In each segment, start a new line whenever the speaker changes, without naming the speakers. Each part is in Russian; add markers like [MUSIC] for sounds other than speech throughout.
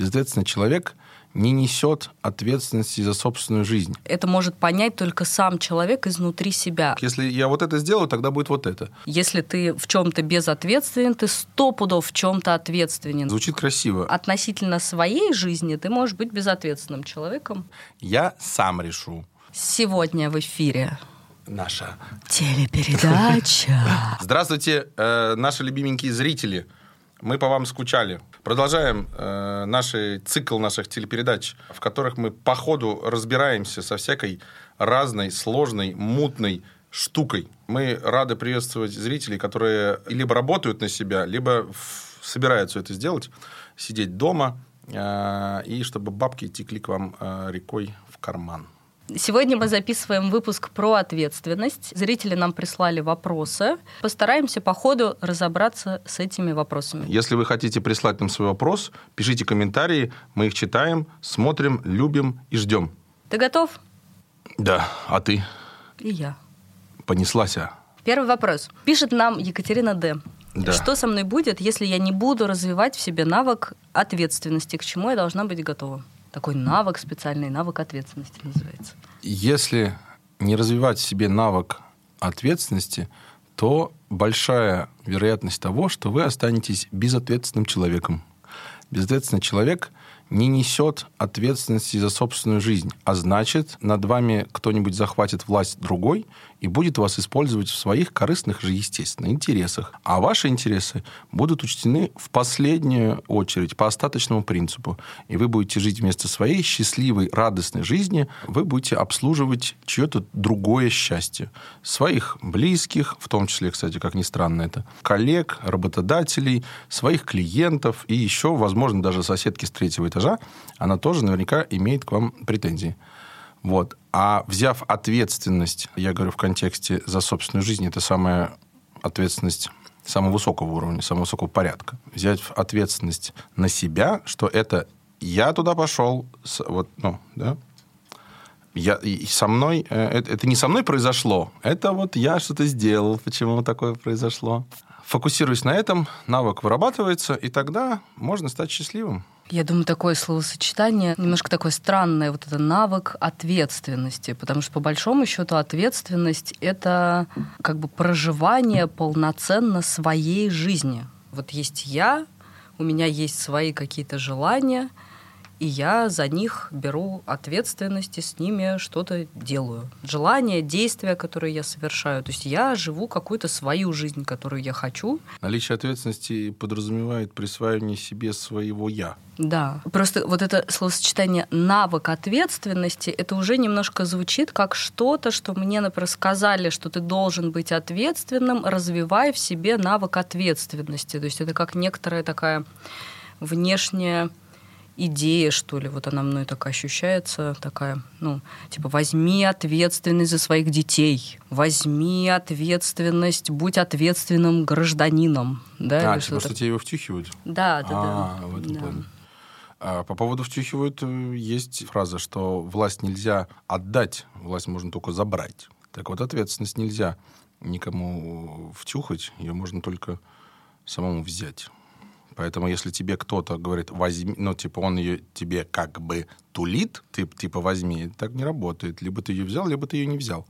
Безответственный человек не несет ответственности за собственную жизнь.
Это может понять только сам человек изнутри себя.
Если я вот это сделаю, тогда будет вот это.
Если ты в чем-то безответственен, ты сто пудов в чем-то ответственен.
Звучит красиво.
Относительно своей жизни ты можешь быть безответственным человеком.
Я сам решу.
Сегодня в эфире
Наша.
телепередача. [LAUGHS]
Здравствуйте, э, наши любименькие зрители. Мы по вам скучали. Продолжаем э, наш цикл наших телепередач, в которых мы по ходу разбираемся со всякой разной, сложной, мутной штукой. Мы рады приветствовать зрителей, которые либо работают на себя, либо собираются это сделать, сидеть дома, э, и чтобы бабки текли к вам э, рекой в карман.
Сегодня мы записываем выпуск про ответственность. Зрители нам прислали вопросы. Постараемся по ходу разобраться с этими вопросами.
Если вы хотите прислать нам свой вопрос, пишите комментарии, мы их читаем, смотрим, любим и ждем.
Ты готов?
Да, а ты
И я.
понеслась, а?
Первый вопрос. Пишет нам Екатерина Д.
Да.
Что со мной будет, если я не буду развивать в себе навык ответственности? К чему я должна быть готова? Такой навык специальный, навык ответственности называется.
Если не развивать в себе навык ответственности, то большая вероятность того, что вы останетесь безответственным человеком. Безответственный человек не несет ответственности за собственную жизнь, а значит, над вами кто-нибудь захватит власть другой и будет вас использовать в своих корыстных же, естественно, интересах. А ваши интересы будут учтены в последнюю очередь по остаточному принципу. И вы будете жить вместо своей счастливой, радостной жизни, вы будете обслуживать чье-то другое счастье. Своих близких, в том числе, кстати, как ни странно это, коллег, работодателей, своих клиентов и еще, возможно, даже соседки с третьего этажа, она тоже наверняка имеет к вам претензии. Вот. А взяв ответственность, я говорю в контексте за собственную жизнь, это самая ответственность самого высокого уровня, самого высокого порядка. Взять ответственность на себя, что это я туда пошел, вот, ну, да, я, и со мной, э, это, это не со мной произошло, это вот я что-то сделал, почему такое произошло. Фокусируясь на этом, навык вырабатывается, и тогда можно стать счастливым.
Я думаю, такое словосочетание немножко такое странное, вот это навык ответственности, потому что по большому счету ответственность это как бы проживание полноценно своей жизни. Вот есть я, у меня есть свои какие-то желания, и я за них беру ответственность и с ними что-то делаю. Желания, действия, которые я совершаю. То есть я живу какую-то свою жизнь, которую я хочу,
Наличие ответственности подразумевает присваивание себе своего «я».
Да. Просто вот это словосочетание навык ответственности, это уже немножко звучит как что-то, что мне, например, сказали, что ты должен быть ответственным, развивай в себе навык ответственности. То есть это как некоторая такая внешняя идея, что ли, вот она мной так ощущается, такая, ну, типа, возьми ответственность за своих детей, возьми ответственность, будь ответственным гражданином, да,
а, типа,
что-то
что тебе его втюхивают?
Да, да, да.
А, в этом
Да.
плане. А по поводу втюхивают э, есть фраза, что власть нельзя отдать, власть можно только забрать. Так вот, ответственность нельзя никому втюхать, ее можно только самому взять. Поэтому если тебе кто-то говорит, возьми, ну, типа, он ее тебе как бы тулит, ты типа возьми, так не работает. Либо ты ее взял, либо ты ее не взял.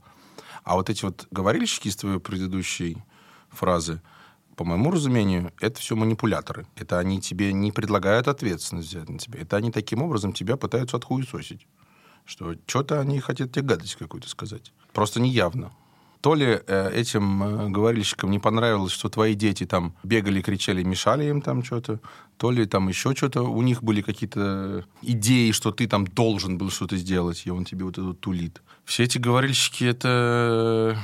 А вот эти вот говорильщики из твоей предыдущей фразы, по моему разумению, это все манипуляторы. Это они тебе не предлагают ответственность взять на тебя. Это они таким образом тебя пытаются отхуесосить. Что что-то они хотят тебе гадость какую-то сказать. Просто неявно. То ли э, этим э, говорильщикам не понравилось, что твои дети там бегали, кричали, мешали им там что-то, то ли там еще что-то, у них были какие-то идеи, что ты там должен был что-то сделать, и он тебе вот это тулит. Все эти говорильщики, это...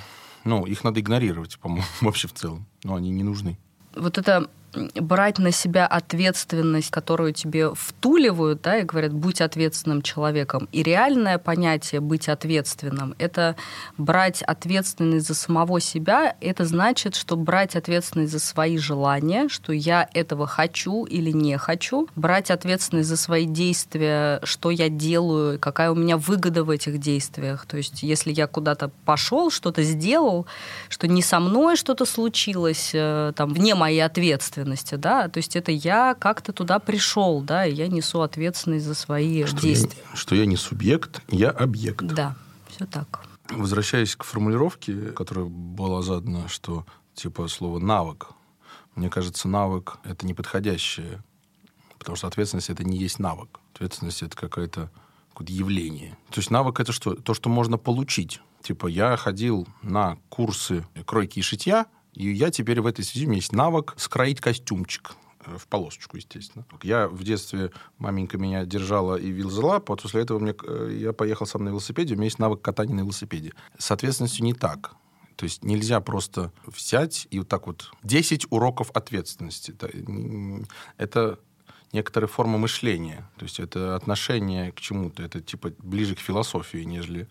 Ну, их надо игнорировать, по-моему, [LAUGHS] вообще в целом. Но они не нужны.
вот это брать на себя ответственность, которую тебе втуливают, да, и говорят, будь ответственным человеком. И реальное понятие быть ответственным — это брать ответственность за самого себя. Это значит, что брать ответственность за свои желания, что я этого хочу или не хочу, брать ответственность за свои действия, что я делаю, какая у меня выгода в этих действиях. То есть, если я куда-то пошел, что-то сделал, что не со мной что-то случилось, э, там, вне моей ответственности, ответственности, да, то есть это я как-то туда пришел, да, и я несу ответственность за свои
что
действия.
Я, что я не субъект, я объект.
Да, все так.
Возвращаясь к формулировке, которая была задана, что типа слово навык. Мне кажется, навык это неподходящее, потому что ответственность это не есть навык. Ответственность это какое-то какое явление. То есть навык это что? То, что можно получить. Типа я ходил на курсы кройки и шитья, и я теперь в этой связи, у меня есть навык скроить костюмчик э, в полосочку, естественно. Я в детстве, маменька меня держала и вилзала, после этого мне, э, я поехал сам на велосипеде, у меня есть навык катания на велосипеде. С ответственностью не так. То есть нельзя просто взять и вот так вот 10 уроков ответственности. Это некоторая форма мышления. То есть это отношение к чему-то. Это типа ближе к философии, нежели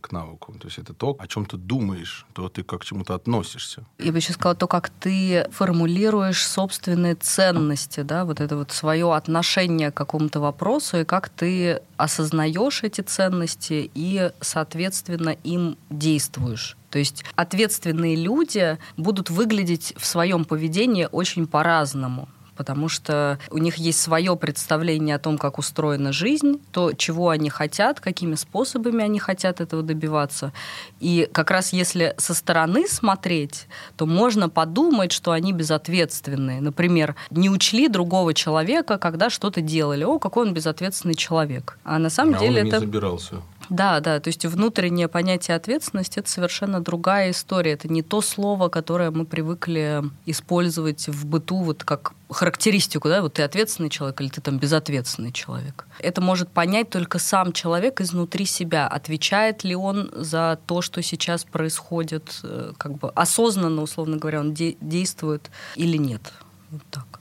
к навыку. То есть это то, о чем ты думаешь, то ты как к чему-то относишься.
Я бы еще сказала, то, как ты формулируешь собственные ценности, да, вот это вот свое отношение к какому-то вопросу, и как ты осознаешь эти ценности и, соответственно, им действуешь. То есть ответственные люди будут выглядеть в своем поведении очень по-разному потому что у них есть свое представление о том, как устроена жизнь, то, чего они хотят, какими способами они хотят этого добиваться. И как раз если со стороны смотреть, то можно подумать, что они безответственные. Например, не учли другого человека, когда что-то делали. О, какой он безответственный человек. А на самом
а
деле
он
это...
не забирался.
Да, да, то есть внутреннее понятие ответственности это совершенно другая история. Это не то слово, которое мы привыкли использовать в быту вот как характеристику, да, вот ты ответственный человек или ты там безответственный человек. Это может понять только сам человек изнутри себя, отвечает ли он за то, что сейчас происходит, э, как бы осознанно, условно говоря, он де- действует или нет. Вот так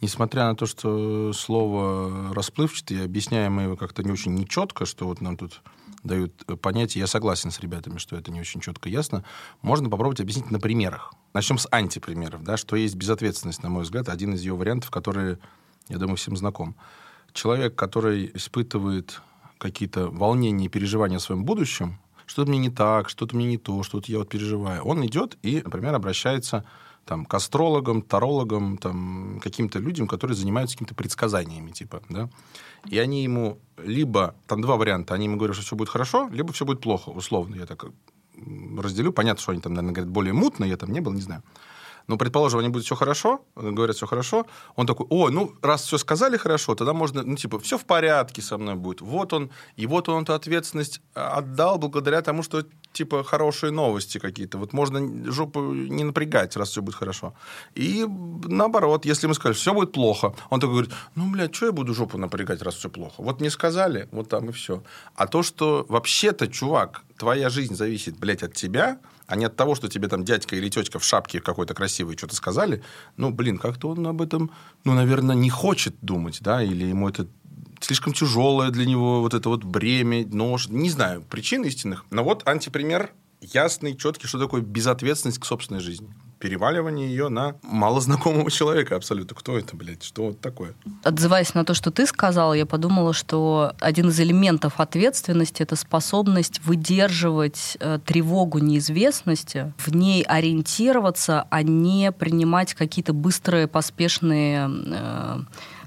несмотря на то, что слово расплывчатое, объясняем мы его как-то не очень нечетко, что вот нам тут дают понятие, я согласен с ребятами, что это не очень четко ясно, можно попробовать объяснить на примерах. Начнем с антипримеров, да, что есть безответственность, на мой взгляд, один из ее вариантов, который, я думаю, всем знаком. Человек, который испытывает какие-то волнения и переживания о своем будущем, что-то мне не так, что-то мне не то, что-то я вот переживаю, он идет и, например, обращается там, к астрологам, тарологам, там, каким-то людям, которые занимаются какими-то предсказаниями, типа, да. И они ему либо, там два варианта, они ему говорят, что все будет хорошо, либо все будет плохо, условно, я так разделю. Понятно, что они там, наверное, говорят более мутно, я там не был, не знаю. Но, предположим, они будут все хорошо, говорят, все хорошо. Он такой, о, ну, раз все сказали хорошо, тогда можно, ну, типа, все в порядке со мной будет. Вот он, и вот он эту ответственность отдал благодаря тому, что типа хорошие новости какие-то. Вот можно жопу не напрягать, раз все будет хорошо. И наоборот, если мы сказали, все будет плохо, он такой говорит, ну, блядь, что я буду жопу напрягать, раз все плохо? Вот мне сказали, вот там и все. А то, что вообще-то, чувак, твоя жизнь зависит, блядь, от тебя, а не от того, что тебе там дядька или тетка в шапке какой-то красивой что-то сказали, ну, блин, как-то он об этом, ну, наверное, не хочет думать, да, или ему это слишком тяжелое для него вот это вот бремя, нож. Не знаю причин истинных. Но вот антипример ясный, четкий, что такое безответственность к собственной жизни. Переваливание ее на малознакомого человека абсолютно. Кто это, блядь? Что вот такое?
Отзываясь на то, что ты сказала, я подумала, что один из элементов ответственности — это способность выдерживать э, тревогу неизвестности, в ней ориентироваться, а не принимать какие-то быстрые, поспешные э,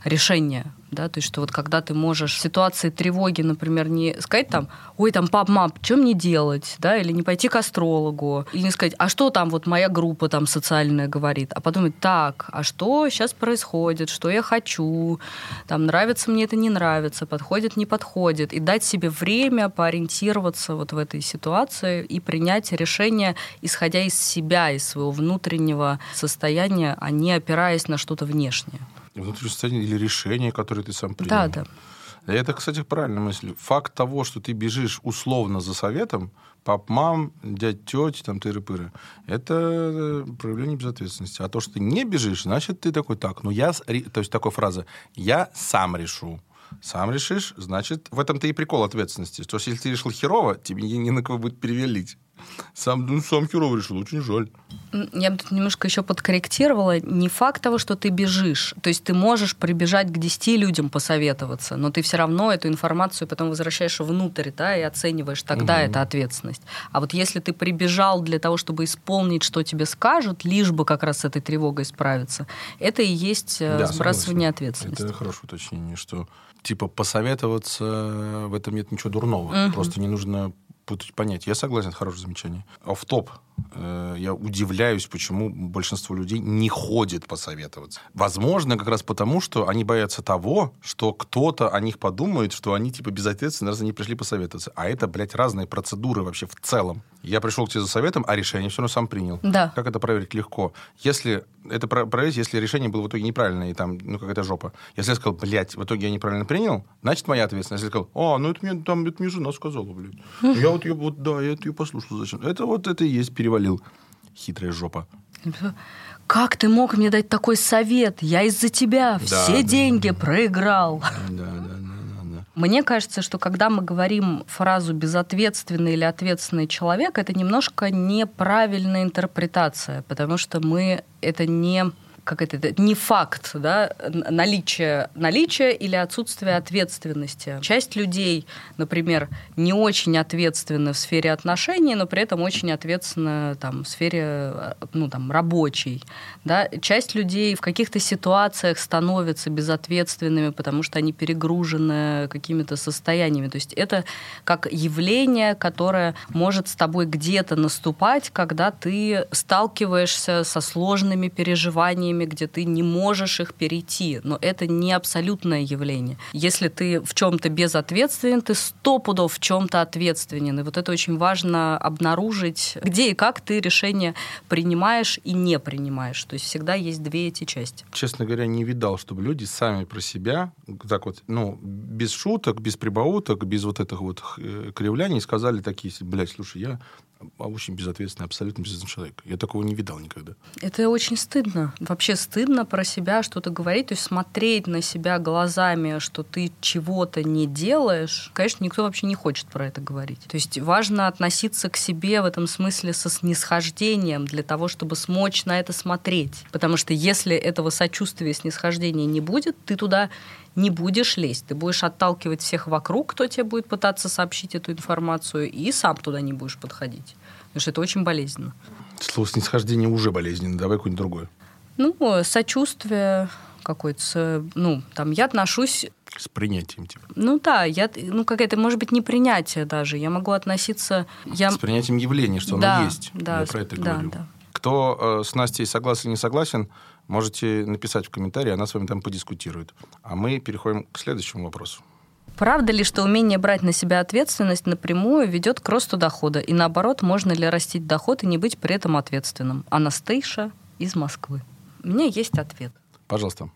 решения да, то есть что вот когда ты можешь в ситуации тревоги, например, не сказать там, ой, там, пап, мам, что мне делать, да, или не пойти к астрологу, или не сказать, а что там вот моя группа там социальная говорит, а подумать, так, а что сейчас происходит, что я хочу, там, нравится мне это, не нравится, подходит, не подходит, и дать себе время поориентироваться вот в этой ситуации и принять решение, исходя из себя, из своего внутреннего состояния, а не опираясь на что-то внешнее.
Внутреннее состояние или решение, которое ты сам принял.
Да, да.
Это, кстати, правильная мысль. Факт того, что ты бежишь условно за советом, пап, мам, дядь, тети, там, тыры-пыры, это э, проявление безответственности. А то, что ты не бежишь, значит, ты такой, так, ну я... То есть такая фраза, я сам решу. Сам решишь, значит, в этом-то и прикол ответственности. То есть, если ты решил херово, тебе не на кого будет перевелить. Сам, ну, сам херово решил, очень жаль.
Я бы тут немножко еще подкорректировала. Не факт того, что ты бежишь. То есть ты можешь прибежать к 10 людям посоветоваться, но ты все равно эту информацию потом возвращаешь внутрь, да, и оцениваешь. Тогда угу. это ответственность. А вот если ты прибежал для того, чтобы исполнить, что тебе скажут, лишь бы как раз с этой тревогой справиться, это и есть э, да, сбрасывание согласен. ответственности.
Это хорошее уточнение, что типа посоветоваться в этом нет ничего дурного. Угу. Просто не нужно путать понятия. Я согласен, хорошее замечание. В топ я удивляюсь, почему большинство людей не ходит посоветоваться. Возможно, как раз потому, что они боятся того, что кто-то о них подумает, что они типа безответственны, раз они пришли посоветоваться. А это, блядь, разные процедуры вообще в целом. Я пришел к тебе за советом, а решение все равно сам принял.
Да.
Как это проверить легко? Если это проверить, если решение было в итоге неправильное, и там, ну, какая-то жопа. Если я сказал, блядь, в итоге я неправильно принял, значит, моя ответственность. Если я сказал, о, ну, это мне, там, это мне жена сказала, блядь. [LAUGHS] Я вот ее, вот, да, я это ее послушал, зачем? Это вот, это и есть перевалил. Хитрая жопа.
Как ты мог мне дать такой совет? Я из-за тебя да, все да, деньги да. проиграл.
Да, да, да.
Мне кажется, что когда мы говорим фразу безответственный или ответственный человек, это немножко неправильная интерпретация, потому что мы это не как это, не факт, да, наличие, наличие или отсутствие ответственности. Часть людей, например, не очень ответственны в сфере отношений, но при этом очень ответственны там, в сфере ну, там, рабочей. Да. Часть людей в каких-то ситуациях становятся безответственными, потому что они перегружены какими-то состояниями. То есть это как явление, которое может с тобой где-то наступать, когда ты сталкиваешься со сложными переживаниями явлениями, где ты не можешь их перейти. Но это не абсолютное явление. Если ты в чем-то безответственен, ты сто пудов в чем-то ответственен. И вот это очень важно обнаружить, где и как ты решение принимаешь и не принимаешь. То есть всегда есть две эти части.
Честно говоря, не видал, чтобы люди сами про себя, так вот, ну, без шуток, без прибауток, без вот этих вот э, кривляний сказали такие, блядь, слушай, я очень безответственный, абсолютно безответственный человек. Я такого не видал никогда.
Это очень стыдно. Вообще стыдно про себя что-то говорить, то есть смотреть на себя глазами, что ты чего-то не делаешь. Конечно, никто вообще не хочет про это говорить. То есть важно относиться к себе в этом смысле со снисхождением для того, чтобы смочь на это смотреть. Потому что если этого сочувствия снисхождения не будет, ты туда не будешь лезть. Ты будешь отталкивать всех вокруг, кто тебе будет пытаться сообщить эту информацию, и сам туда не будешь подходить. Потому что это очень болезненно.
Слово снисхождение уже болезненно. Давай какое-нибудь другое.
Ну, сочувствие какое-то, ну, там, я отношусь...
С принятием, типа.
Ну да, я, ну, какая-то, может быть, не принятие даже. Я могу относиться... Я...
С принятием явления, что
да,
оно есть.
Да,
я про это
да,
говорю.
Да.
Кто э, с Настей согласен или не согласен, можете написать в комментарии, она с вами там подискутирует. А мы переходим к следующему вопросу.
Правда ли, что умение брать на себя ответственность напрямую ведет к росту дохода? И наоборот, можно ли растить доход и не быть при этом ответственным? Анастейша из Москвы. У меня есть ответ.
Пожалуйста.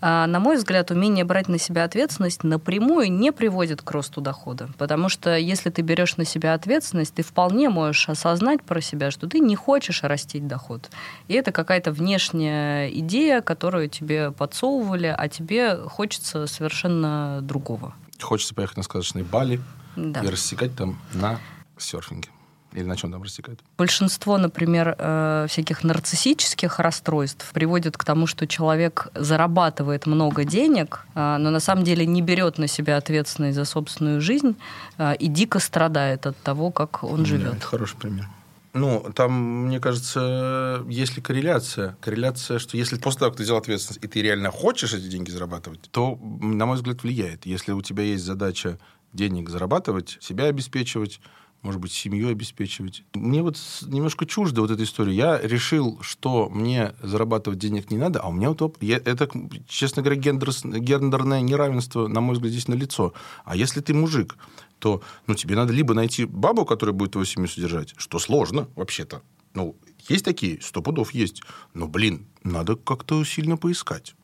А, на мой взгляд, умение брать на себя ответственность напрямую не приводит к росту дохода. Потому что если ты берешь на себя ответственность, ты вполне можешь осознать про себя, что ты не хочешь растить доход. И это какая-то внешняя идея, которую тебе подсовывали, а тебе хочется совершенно другого.
Хочется поехать на сказочные Бали
да.
и рассекать там на серфинге. Или на чем там растекает?
Большинство, например, э, всяких нарциссических расстройств приводит к тому, что человек зарабатывает много денег, э, но на самом деле не берет на себя ответственность за собственную жизнь э, и дико страдает от того, как он живет. Да,
это хороший пример. Ну, там, мне кажется, есть ли корреляция? Корреляция, что если после того, как ты взял ответственность, и ты реально хочешь эти деньги зарабатывать, то, на мой взгляд, влияет. Если у тебя есть задача денег зарабатывать, себя обеспечивать, может быть, семью обеспечивать. Мне вот немножко чуждо вот эта история. Я решил, что мне зарабатывать денег не надо, а у меня вот я, это, честно говоря, гендер, гендерное неравенство, на мой взгляд, здесь на лицо. А если ты мужик, то ну, тебе надо либо найти бабу, которая будет твою семью содержать, что сложно вообще-то. Ну, есть такие, сто пудов есть. Но, блин, надо как-то сильно поискать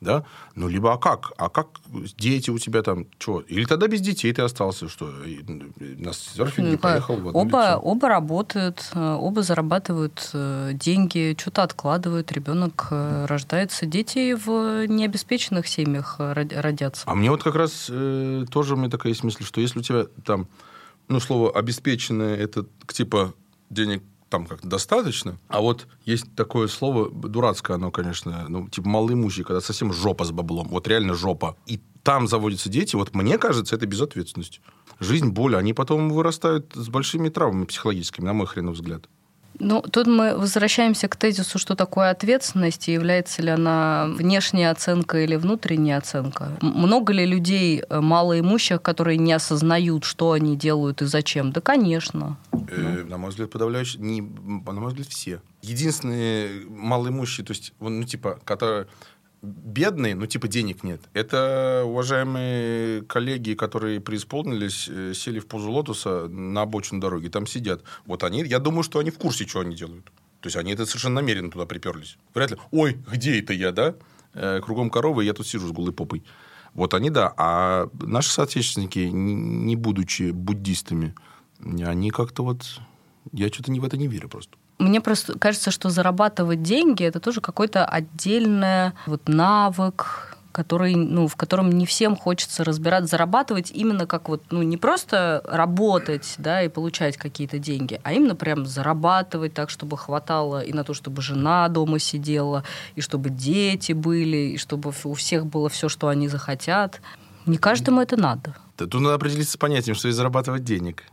да, ну, либо а как? А как дети у тебя там, что? Или тогда без детей ты остался, что? На серфинге ну, поехал в
оба, оба работают, э, оба зарабатывают э, деньги, что-то откладывают, ребенок э, рождается, дети в необеспеченных семьях родятся.
А мне вот как раз э, тоже у меня такая есть мысль, что если у тебя там ну, слово обеспеченное, это типа денег там как-то достаточно. А вот есть такое слово, дурацкое оно, конечно, ну, типа малоимущий, когда совсем жопа с баблом. Вот реально жопа. И там заводятся дети, вот мне кажется, это безответственность. Жизнь, боль, они потом вырастают с большими травмами психологическими, на мой хренов взгляд.
Ну, тут мы возвращаемся к тезису, что такое ответственность, и является ли она внешняя оценка или внутренняя оценка. Много ли людей э, малоимущих, которые не осознают, что они делают и зачем? Да, конечно.
Э, на мой взгляд, подавляющий, не, на мой взгляд, все. Единственные малоимущие, то есть, ну, типа, которые бедные, ну, типа, денег нет. Это уважаемые коллеги, которые преисполнились, э, сели в позу лотоса на обочину дороги, там сидят. Вот они, я думаю, что они в курсе, что они делают. То есть, они это совершенно намеренно туда приперлись. Вряд ли, ой, где это я, да? Э, кругом коровы, я тут сижу с голой попой. Вот они, да. А наши соотечественники, не будучи буддистами, они как-то вот... Я что-то в это не верю просто.
Мне просто кажется, что зарабатывать деньги это тоже какой-то отдельный вот навык, который, ну, в котором не всем хочется разбираться, зарабатывать именно как вот, ну, не просто работать, да, и получать какие-то деньги, а именно прям зарабатывать так, чтобы хватало и на то, чтобы жена дома сидела, и чтобы дети были, и чтобы у всех было все, что они захотят. Не каждому это надо.
Тут надо определиться с понятием, что и зарабатывать денег.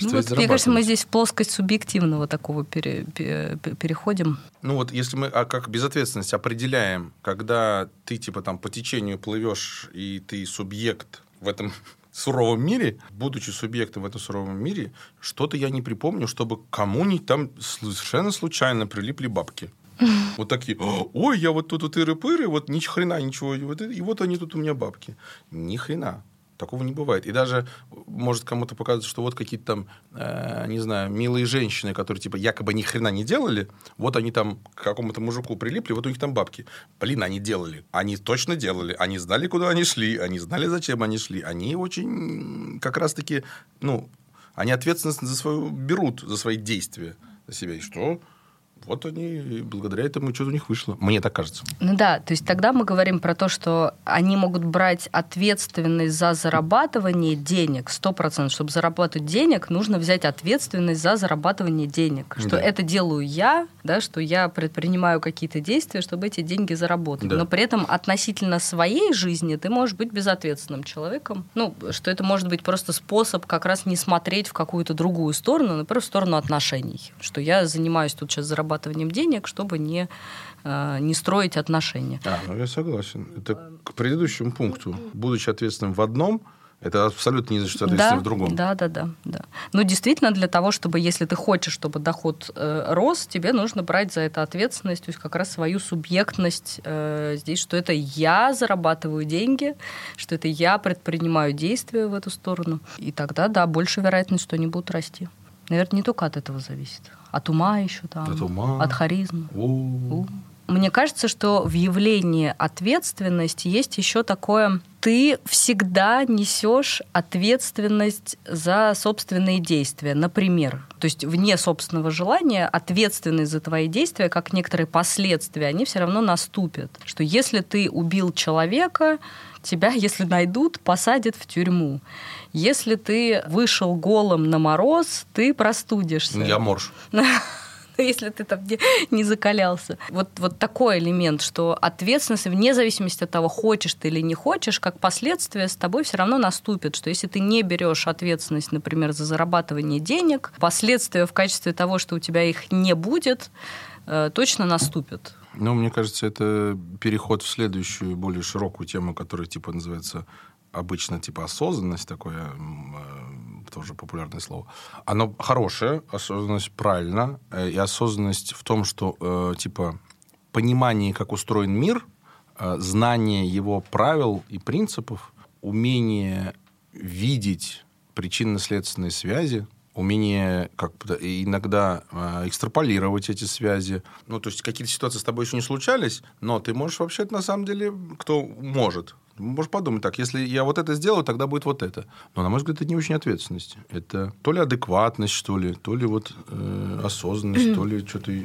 Ну, вот, мне кажется, мы здесь в плоскость субъективного такого пере, пере, переходим.
Ну вот, если мы а как безответственность определяем, когда ты типа там по течению плывешь и ты субъект в этом [LAUGHS] суровом мире, будучи субъектом в этом суровом мире, что-то я не припомню, чтобы кому-нибудь там совершенно случайно прилипли бабки. [LAUGHS] Вот такие, ой, я вот тут вот иры-пыры, вот ни хрена ничего, и вот они тут у меня бабки. Ни хрена. Такого не бывает. И даже может кому-то показаться, что вот какие-то там, э, не знаю, милые женщины, которые типа якобы ни хрена не делали, вот они там к какому-то мужику прилипли, вот у них там бабки. Блин, они делали. Они точно делали. Они знали, куда они шли. Они знали, зачем они шли. Они очень как раз-таки, ну, они ответственность за свою берут, за свои действия за себя. И что? Вот они, благодаря этому что-то у них вышло. Мне так кажется.
Ну да, то есть тогда мы говорим про то, что они могут брать ответственность за зарабатывание денег, сто процентов. Чтобы зарабатывать денег, нужно взять ответственность за зарабатывание денег. Что да. это делаю я, да, что я предпринимаю какие-то действия, чтобы эти деньги заработать. Да. Но при этом относительно своей жизни ты можешь быть безответственным человеком. Ну, что это может быть просто способ как раз не смотреть в какую-то другую сторону, например, в сторону отношений. Что я занимаюсь тут сейчас зарабатыванием зарабатыванием денег, чтобы не, э, не строить отношения.
А, ну я согласен. Это к предыдущему пункту. Будучи ответственным в одном, это абсолютно не за что ответственным
да,
в другом.
Да, да, да, да. Но действительно для того, чтобы, если ты хочешь, чтобы доход э, рос, тебе нужно брать за это ответственность, то есть как раз свою субъектность э, здесь, что это я зарабатываю деньги, что это я предпринимаю действия в эту сторону. И тогда, да, больше вероятность, что они будут расти. Наверное, не только от этого зависит. От ума еще там.
От ума.
От харизмы. О. Мне кажется, что в явлении ответственности есть еще такое, ты всегда несешь ответственность за собственные действия. Например, то есть вне собственного желания ответственность за твои действия, как некоторые последствия, они все равно наступят. Что если ты убил человека, тебя, если найдут, посадят в тюрьму. Если ты вышел голым на мороз, ты простудишься.
Я морж. [LAUGHS] [LAUGHS]
если ты там не, не закалялся. Вот, вот такой элемент, что ответственность, вне зависимости от того, хочешь ты или не хочешь, как последствие с тобой все равно наступит, что если ты не берешь ответственность, например, за зарабатывание денег, последствия в качестве того, что у тебя их не будет, э, точно наступят.
Ну, мне кажется, это переход в следующую, более широкую тему, которая типа называется обычно типа осознанность такое э, тоже популярное слово. Оно хорошее, осознанность правильно, э, и осознанность в том, что э, типа понимание, как устроен мир, знание его правил и принципов, умение видеть причинно-следственные связи, умение как иногда экстраполировать эти связи. Ну, то есть какие-то ситуации с тобой еще не случались, но ты можешь вообще на самом деле, кто может, Можешь подумать так, если я вот это сделаю, тогда будет вот это. Но, на мой взгляд, это не очень ответственность. Это то ли адекватность, что ли, то ли вот э, осознанность, то ли что-то... Э...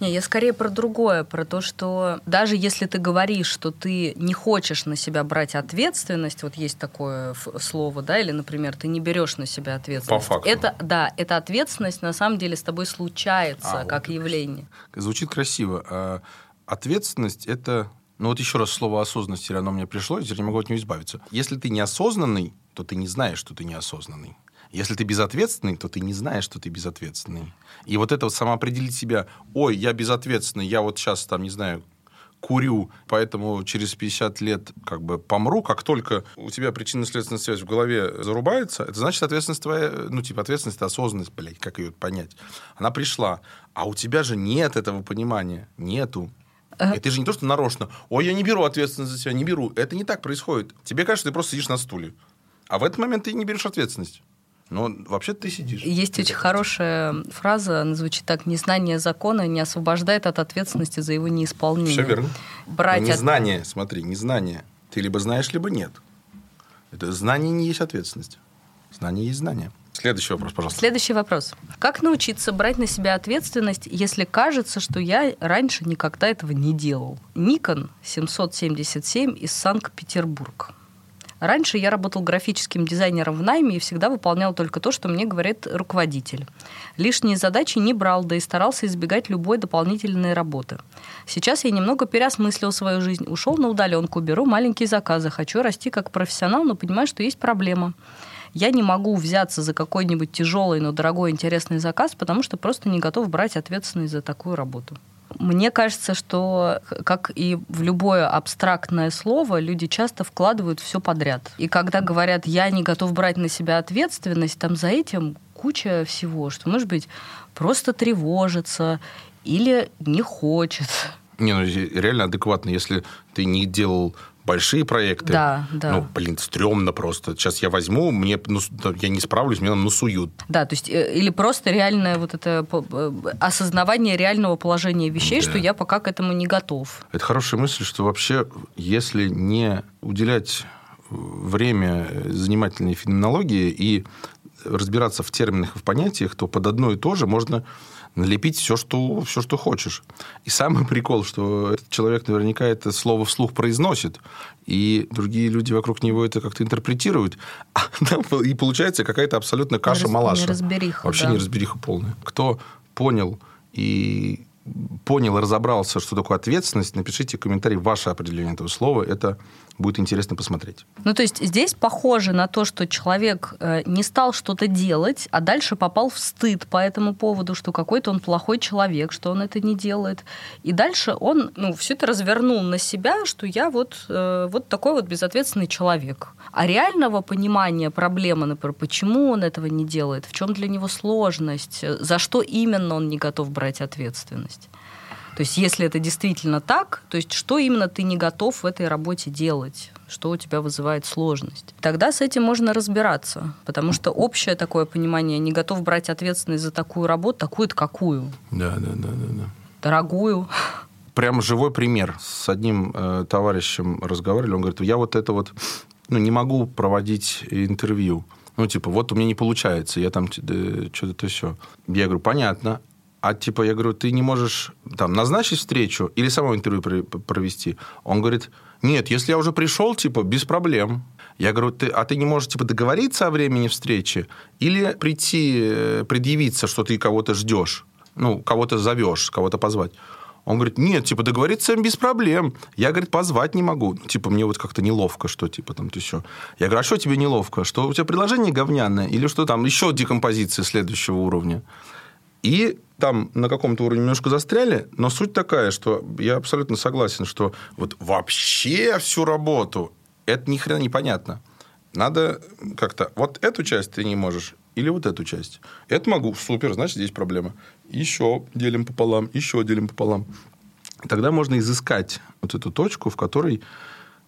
Не, я скорее про другое, про то, что даже если ты говоришь, что ты не хочешь на себя брать ответственность, вот есть такое слово, да, или, например, ты не берешь на себя ответственность.
По факту.
Это, да, эта ответственность на самом деле с тобой случается а, как вот явление.
Звучит красиво. А ответственность – это ну вот еще раз слово осознанность, оно мне пришло, я теперь не могу от него избавиться. Если ты неосознанный, то ты не знаешь, что ты неосознанный. Если ты безответственный, то ты не знаешь, что ты безответственный. И вот это вот самоопределить себя, ой, я безответственный, я вот сейчас там, не знаю, курю, поэтому через 50 лет как бы помру, как только у тебя причинно-следственная связь в голове зарубается, это значит ответственность твоя, ну, типа ответственность, осознанность, блядь, как ее понять. Она пришла, а у тебя же нет этого понимания, нету. Это же не то, что нарочно. Ой, я не беру ответственность за себя, не беру. Это не так происходит. Тебе кажется, ты просто сидишь на стуле. А в этот момент ты не берешь ответственность. Но вообще ты сидишь.
Есть ты очень хорошая фраза, она звучит так: незнание закона не освобождает от ответственности за его неисполнение.
Все верно.
Брать
незнание, от... смотри, незнание. Ты либо знаешь, либо нет. Это знание не есть ответственность. Знание есть знание. Следующий вопрос, пожалуйста.
Следующий вопрос. Как научиться брать на себя ответственность, если кажется, что я раньше никогда этого не делал? Никон 777 из Санкт-Петербург. Раньше я работал графическим дизайнером в найме и всегда выполнял только то, что мне говорит руководитель. Лишние задачи не брал, да и старался избегать любой дополнительной работы. Сейчас я немного переосмыслил свою жизнь, ушел на удаленку, беру маленькие заказы, хочу расти как профессионал, но понимаю, что есть проблема я не могу взяться за какой-нибудь тяжелый, но дорогой, интересный заказ, потому что просто не готов брать ответственность за такую работу. Мне кажется, что, как и в любое абстрактное слово, люди часто вкладывают все подряд. И когда говорят, я не готов брать на себя ответственность, там за этим куча всего, что, может быть, просто тревожится или не хочет.
Не, ну реально адекватно, если ты не делал большие проекты.
Да, да.
Ну, блин, стрёмно просто. Сейчас я возьму, мне, ну, я не справлюсь, там насуют.
Да, то есть, э, или просто реальное вот это э, осознавание реального положения вещей, да. что я пока к этому не готов.
Это хорошая мысль, что вообще, если не уделять время занимательной феноменологии и разбираться в терминах и в понятиях, то под одно и то же можно налепить все что, все, что хочешь. И самый прикол, что этот человек наверняка это слово вслух произносит, и другие люди вокруг него это как-то интерпретируют, [LAUGHS] и получается какая-то абсолютно каша-малаша.
Неразбериха,
Вообще
да.
неразбериха полная. Кто понял и понял и разобрался, что такое ответственность, напишите комментарий ваше определение этого слова. Это будет интересно посмотреть.
Ну, то есть здесь похоже на то, что человек э, не стал что-то делать, а дальше попал в стыд по этому поводу, что какой-то он плохой человек, что он это не делает. И дальше он ну, все это развернул на себя, что я вот, э, вот такой вот безответственный человек. А реального понимания проблемы, например, почему он этого не делает, в чем для него сложность, за что именно он не готов брать ответственность. То есть, если это действительно так, то есть, что именно ты не готов в этой работе делать? что у тебя вызывает сложность. Тогда с этим можно разбираться, потому что общее такое понимание не готов брать ответственность за такую работу, такую-то какую.
Да, да, да, да, да.
Дорогую.
Прям живой пример. С одним э, товарищем разговаривали, он говорит, я вот это вот ну, не могу проводить интервью. Ну, типа, вот у меня не получается, я там что-то то все. Я говорю, понятно. А типа, я говорю, ты не можешь там назначить встречу или само интервью провести? Он говорит, нет, если я уже пришел, типа, без проблем. Я говорю, ты, а ты не можешь типа договориться о времени встречи или прийти, э, предъявиться, что ты кого-то ждешь, ну, кого-то зовешь, кого-то позвать? Он говорит, нет, типа, договориться без проблем. Я, говорит, позвать не могу. Типа, мне вот как-то неловко, что, типа, там, ты еще. Я говорю, а что тебе неловко? Что у тебя предложение говняное? Или что там еще декомпозиция следующего уровня? И там на каком-то уровне немножко застряли, но суть такая, что я абсолютно согласен, что вот вообще всю работу это ни хрена непонятно. Надо как-то... Вот эту часть ты не можешь, или вот эту часть. Это могу, супер, значит, здесь проблема. Еще делим пополам, еще делим пополам. Тогда можно изыскать вот эту точку, в которой,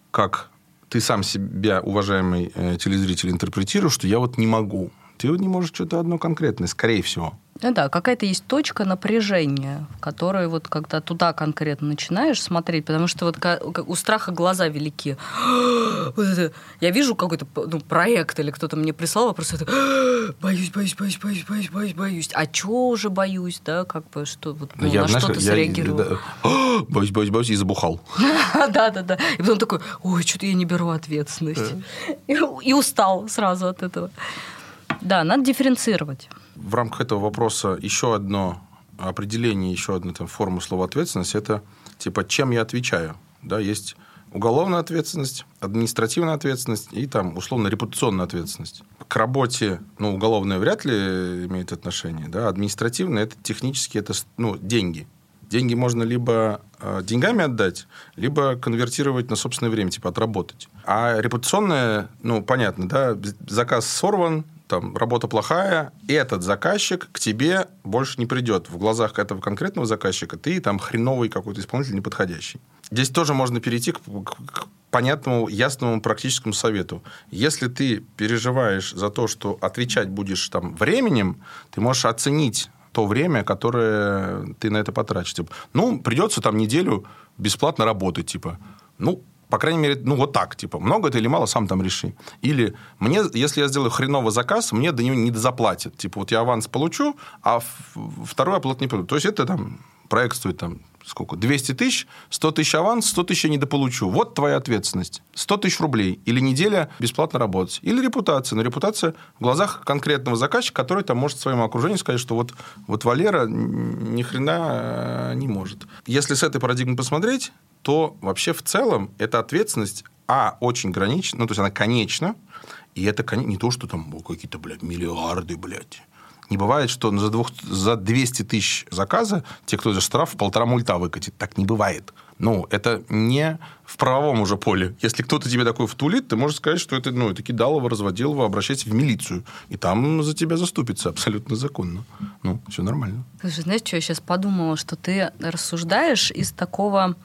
как ты сам себя, уважаемый э, телезритель, интерпретируешь, что я вот не могу. Ты вот не можешь что-то одно конкретное, скорее всего.
Ну да, какая-то есть точка напряжения, в которой вот когда туда конкретно начинаешь смотреть, потому что вот у страха глаза велики. [GASPS] Я вижу какой-то ну, проект или кто-то мне прислал вопрос, это [GASPS] боюсь, боюсь, боюсь, боюсь, боюсь, боюсь, боюсь. А чего уже боюсь, да, как бы что вот ну, я, на знаешь, что ты среагировал? Да, [GASPS]
боюсь, боюсь, боюсь и забухал.
Да, да, да. И потом такой, ой, что-то я не беру ответственность. [LAUGHS] И устал сразу от этого. Да, надо дифференцировать
в рамках этого вопроса еще одно определение, еще одна там, форма слова ответственность – это типа чем я отвечаю. Да, есть уголовная ответственность, административная ответственность и там условно репутационная ответственность. К работе, ну, уголовная вряд ли имеет отношение, да, административная это технически это, ну, деньги. Деньги можно либо э, деньгами отдать, либо конвертировать на собственное время, типа отработать. А репутационная, ну, понятно, да, заказ сорван, там, работа плохая, этот заказчик к тебе больше не придет. В глазах этого конкретного заказчика ты там хреновый какой-то исполнитель неподходящий. Здесь тоже можно перейти к, к понятному, ясному практическому совету. Если ты переживаешь за то, что отвечать будешь там временем, ты можешь оценить то время, которое ты на это потратишь. Типа, ну, придется там неделю бесплатно работать, типа. Ну, по крайней мере, ну, вот так, типа, много это или мало, сам там реши. Или мне, если я сделаю хреновый заказ, мне до него не заплатят. Типа, вот я аванс получу, а второй оплат не получу. То есть, это там проект стоит там сколько? 200 тысяч, 100 тысяч аванс, 100 тысяч я недополучу. Вот твоя ответственность. 100 тысяч рублей. Или неделя бесплатно работать. Или репутация. Но репутация в глазах конкретного заказчика, который там может своему окружению сказать, что вот, вот Валера ни хрена э, не может. Если с этой парадигмы посмотреть, то вообще в целом эта ответственность, а, очень гранична, ну, то есть она конечна, и это не то, что там какие-то, блядь, миллиарды, блядь. Не бывает, что за, двух, за 200 тысяч заказа те, кто за штраф, полтора мульта выкатит. Так не бывает. Ну, это не в правовом уже поле. Если кто-то тебе такой втулит, ты можешь сказать, что это, ну, это кидалово, разводилово, обращайся в милицию. И там за тебя заступится абсолютно законно. Ну, все нормально.
Слушай, знаешь, что я сейчас подумала, что ты рассуждаешь из такого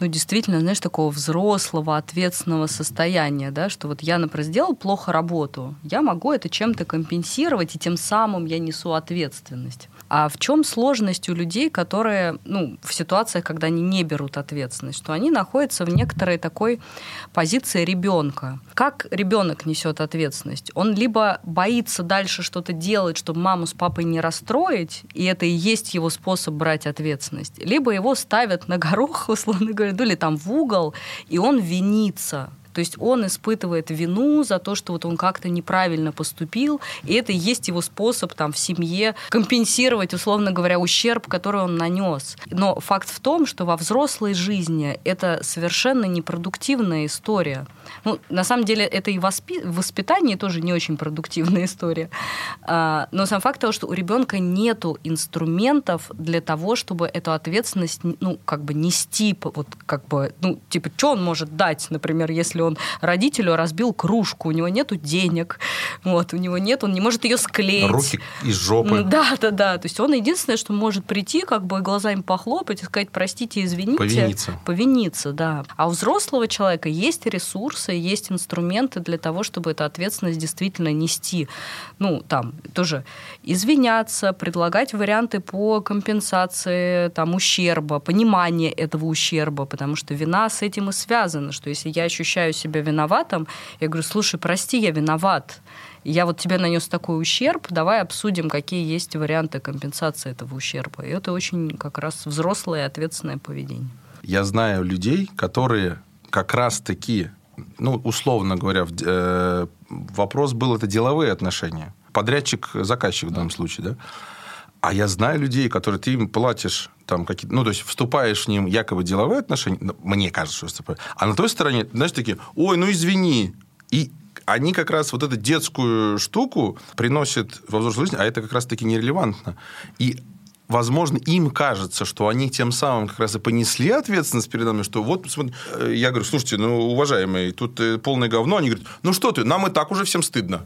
ну, действительно, знаешь, такого взрослого, ответственного состояния, да, что вот я, например, сделал плохо работу, я могу это чем-то компенсировать, и тем самым я несу ответственность. А в чем сложность у людей, которые, ну, в ситуациях, когда они не берут ответственность, что они находятся в некоторой такой позиции ребенка. Как ребенок несет ответственность? Он либо боится дальше что-то делать, чтобы маму с папой не расстроить, и это и есть его способ брать ответственность, либо его ставят на горох, [LAUGHS] условно говоря, ну, или там в угол, и он винится то есть он испытывает вину за то, что вот он как-то неправильно поступил, и это и есть его способ там в семье компенсировать, условно говоря, ущерб, который он нанес. Но факт в том, что во взрослой жизни это совершенно непродуктивная история. Ну, на самом деле, это и воспи... воспитание тоже не очень продуктивная история. А, но сам факт того, что у ребенка нет инструментов для того, чтобы эту ответственность, ну, как бы нести, вот, как бы, ну, типа, что он может дать, например, если он родителю разбил кружку, у него нету денег, вот, у него нет, он не может ее склеить.
Руки из жопы.
Да, да, да. То есть он единственное, что может прийти, как бы глазами похлопать и сказать, простите, извините.
Повиниться.
Повиниться, да. А у взрослого человека есть ресурсы, есть инструменты для того, чтобы эту ответственность действительно нести. Ну, там, тоже извиняться, предлагать варианты по компенсации там, ущерба, понимание этого ущерба, потому что вина с этим и связана, что если я ощущаю себя виноватым, я говорю, слушай, прости, я виноват. Я вот тебе нанес такой ущерб, давай обсудим, какие есть варианты компенсации этого ущерба. И это очень как раз взрослое и ответственное поведение.
Я знаю людей, которые как раз-таки, ну, условно говоря, э, вопрос был это деловые отношения. Подрядчик-заказчик в данном случае, да? А я знаю людей, которые ты им платишь там какие-то, ну, то есть вступаешь в ним якобы деловые отношения, ну, мне кажется, что вступаю, а на той стороне, знаешь, такие, ой, ну извини, и они как раз вот эту детскую штуку приносят во взрослую жизнь, а это как раз-таки нерелевантно. И возможно, им кажется, что они тем самым как раз и понесли ответственность перед нами, что вот, я говорю, слушайте, ну, уважаемые, тут э, полное говно, они говорят, ну что ты, нам и так уже всем стыдно.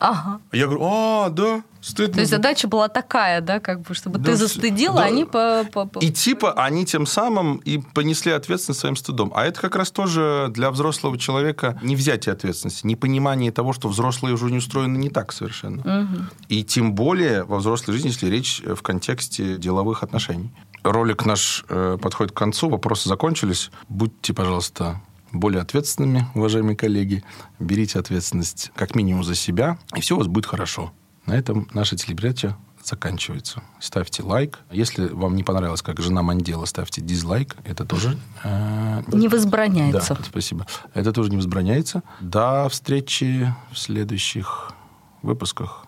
Ага.
Я говорю, а, да, стыдно.
То есть задача была такая, да, как бы, чтобы
Да,
ты
с-
застыдил,
да.
а они по... по- по-
И типа они тем самым и понесли ответственность своим стыдом. А это как раз тоже для взрослого человека не взятие ответственности, не понимание того, что взрослые уже не устроены не так совершенно.
Мгм.
И тем более во взрослой жизни, если речь э, в контексте деловых отношений. Ролик наш э, подходит к концу, вопросы закончились. Будьте, пожалуйста, более ответственными, уважаемые коллеги. Берите ответственность как минимум за себя, и все у вас будет хорошо. На этом наша телепередача заканчивается. Ставьте лайк. Если вам не понравилось, как жена Мандела, ставьте дизлайк. Это тоже... э,
Не возбраняется.
да, спасибо. Это тоже не возбраняется. До встречи в следующих выпусках.